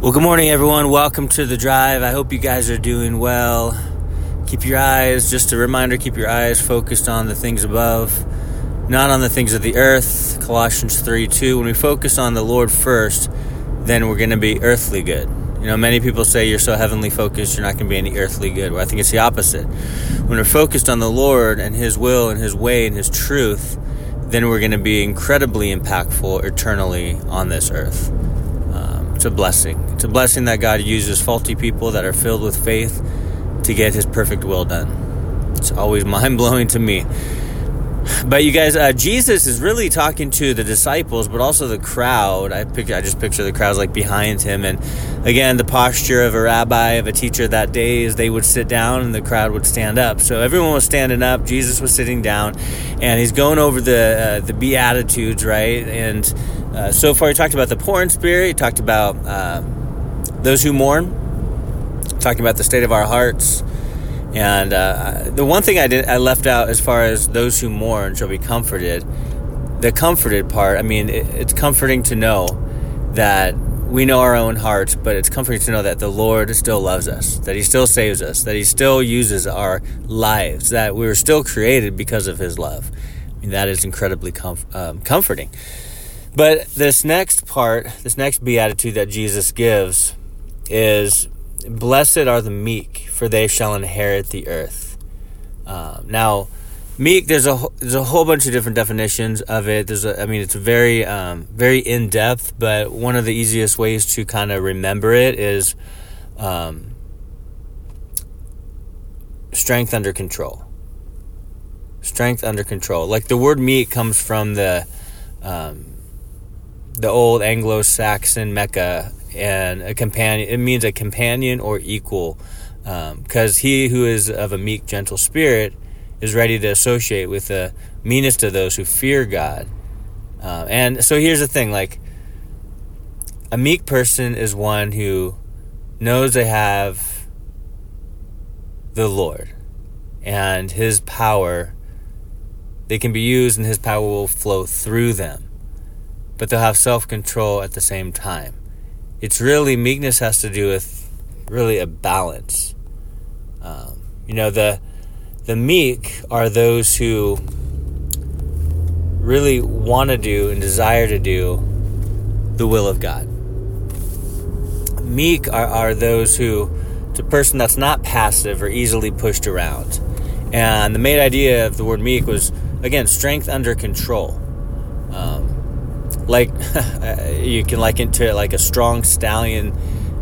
Well, good morning, everyone. Welcome to the drive. I hope you guys are doing well. Keep your eyes, just a reminder, keep your eyes focused on the things above, not on the things of the earth. Colossians 3 2. When we focus on the Lord first, then we're going to be earthly good. You know, many people say you're so heavenly focused, you're not going to be any earthly good. Well, I think it's the opposite. When we're focused on the Lord and His will and His way and His truth, then we're going to be incredibly impactful eternally on this earth. It's a blessing. It's a blessing that God uses faulty people that are filled with faith to get His perfect will done. It's always mind blowing to me. But you guys, uh, Jesus is really talking to the disciples, but also the crowd. I picture, I just picture the crowds like behind him, and again, the posture of a rabbi, of a teacher that day is they would sit down and the crowd would stand up. So everyone was standing up. Jesus was sitting down, and he's going over the uh, the beatitudes, right? And uh, so far, he talked about the poor in spirit. He talked about uh, those who mourn. Talking about the state of our hearts. And uh, the one thing I did I left out as far as those who mourn shall be comforted. The comforted part. I mean, it, it's comforting to know that we know our own hearts, but it's comforting to know that the Lord still loves us, that He still saves us, that He still uses our lives, that we were still created because of His love. I mean, that is incredibly comf- um, comforting. But this next part, this next beatitude that Jesus gives is Blessed are the meek, for they shall inherit the earth. Um, now, meek, there's a there's a whole bunch of different definitions of it. There's a, I mean, it's very um, very in depth, but one of the easiest ways to kind of remember it is um, strength under control. Strength under control. Like the word meek comes from the um, the old Anglo-Saxon meca and a companion. It means a companion or equal, because um, he who is of a meek, gentle spirit is ready to associate with the meanest of those who fear God. Uh, and so here's the thing: like a meek person is one who knows they have the Lord and His power. They can be used, and His power will flow through them but they'll have self control at the same time. It's really, meekness has to do with really a balance. Um, you know, the, the meek are those who really want to do and desire to do the will of God. Meek are, are those who, a person that's not passive or easily pushed around. And the main idea of the word meek was, again, strength under control. Like you can liken to it like a strong stallion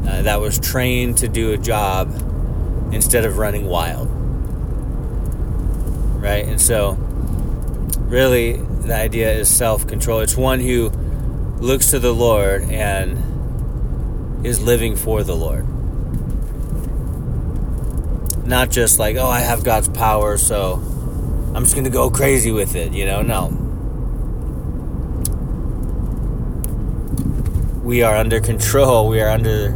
uh, that was trained to do a job instead of running wild. Right? And so really the idea is self-control. It's one who looks to the lord and is living for the lord. Not just like oh i have god's power so i'm just gonna go crazy with it you know? No we are under control. We are under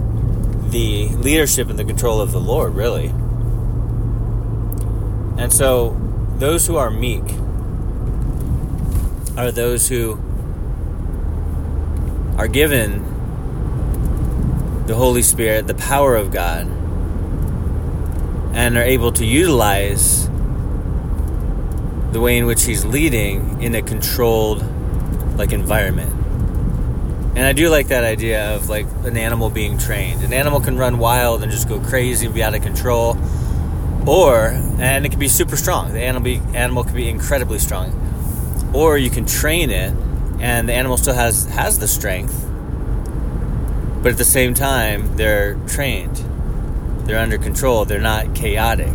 the leadership and the control of the Lord, really. And so, those who are meek are those who are given the Holy Spirit, the power of God, and are able to utilize the way in which He's leading in a controlled, like, environment. And I do like that idea of like an animal being trained. An animal can run wild and just go crazy and be out of control, or and it can be super strong. The animal be, animal can be incredibly strong, or you can train it, and the animal still has has the strength, but at the same time they're trained, they're under control, they're not chaotic.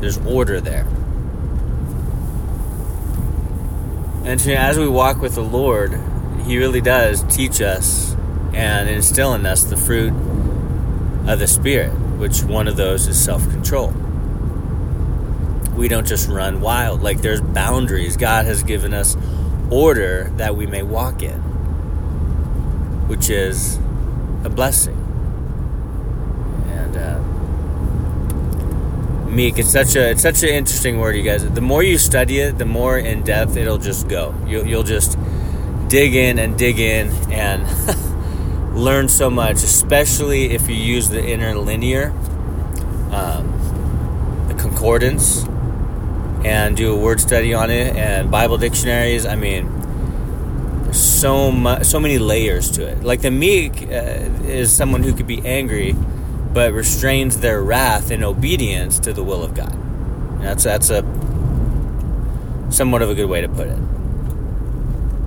There's order there. And as we walk with the Lord, he really does teach us and instill in us the fruit of the Spirit, which one of those is self control. We don't just run wild, like there's boundaries. God has given us order that we may walk in, which is a blessing. And uh, meek, it's such a it's such an interesting word, you guys. The more you study it, the more in depth it'll just go. You'll, you'll just dig in and dig in and learn so much, especially if you use the interlinear, um, the concordance, and do a word study on it and Bible dictionaries. I mean, so much, so many layers to it. Like the meek uh, is someone who could be angry, but restrains their wrath in obedience to the will of God. That's that's a somewhat of a good way to put it.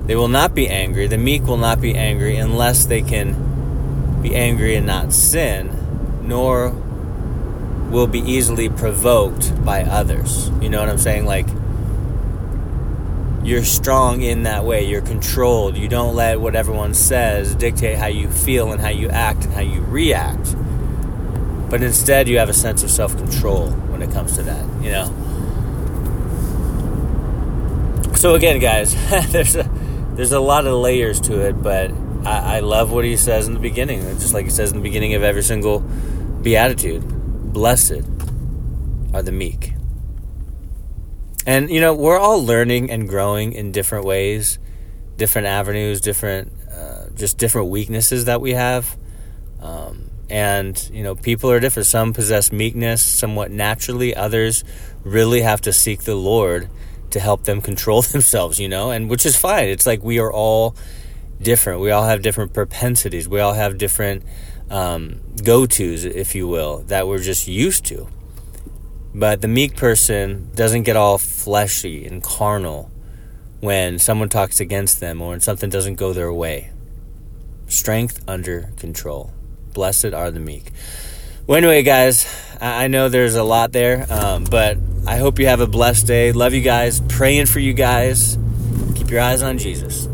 They will not be angry. The meek will not be angry unless they can be angry and not sin, nor will be easily provoked by others. You know what I'm saying? Like you're strong in that way. You're controlled. You don't let what everyone says dictate how you feel and how you act and how you react. But instead, you have a sense of self control when it comes to that, you know? So, again, guys, there's a, there's a lot of layers to it, but I, I love what he says in the beginning. Just like he says in the beginning of every single beatitude Blessed are the meek. And, you know, we're all learning and growing in different ways, different avenues, different, uh, just different weaknesses that we have. Um, and, you know, people are different. Some possess meekness somewhat naturally, others really have to seek the Lord to help them control themselves, you know, and which is fine. It's like we are all different. We all have different propensities. We all have different um, go tos, if you will, that we're just used to. But the meek person doesn't get all fleshy and carnal when someone talks against them or when something doesn't go their way. Strength under control. Blessed are the meek. Well, anyway, guys, I know there's a lot there, um, but I hope you have a blessed day. Love you guys. Praying for you guys. Keep your eyes on Jesus.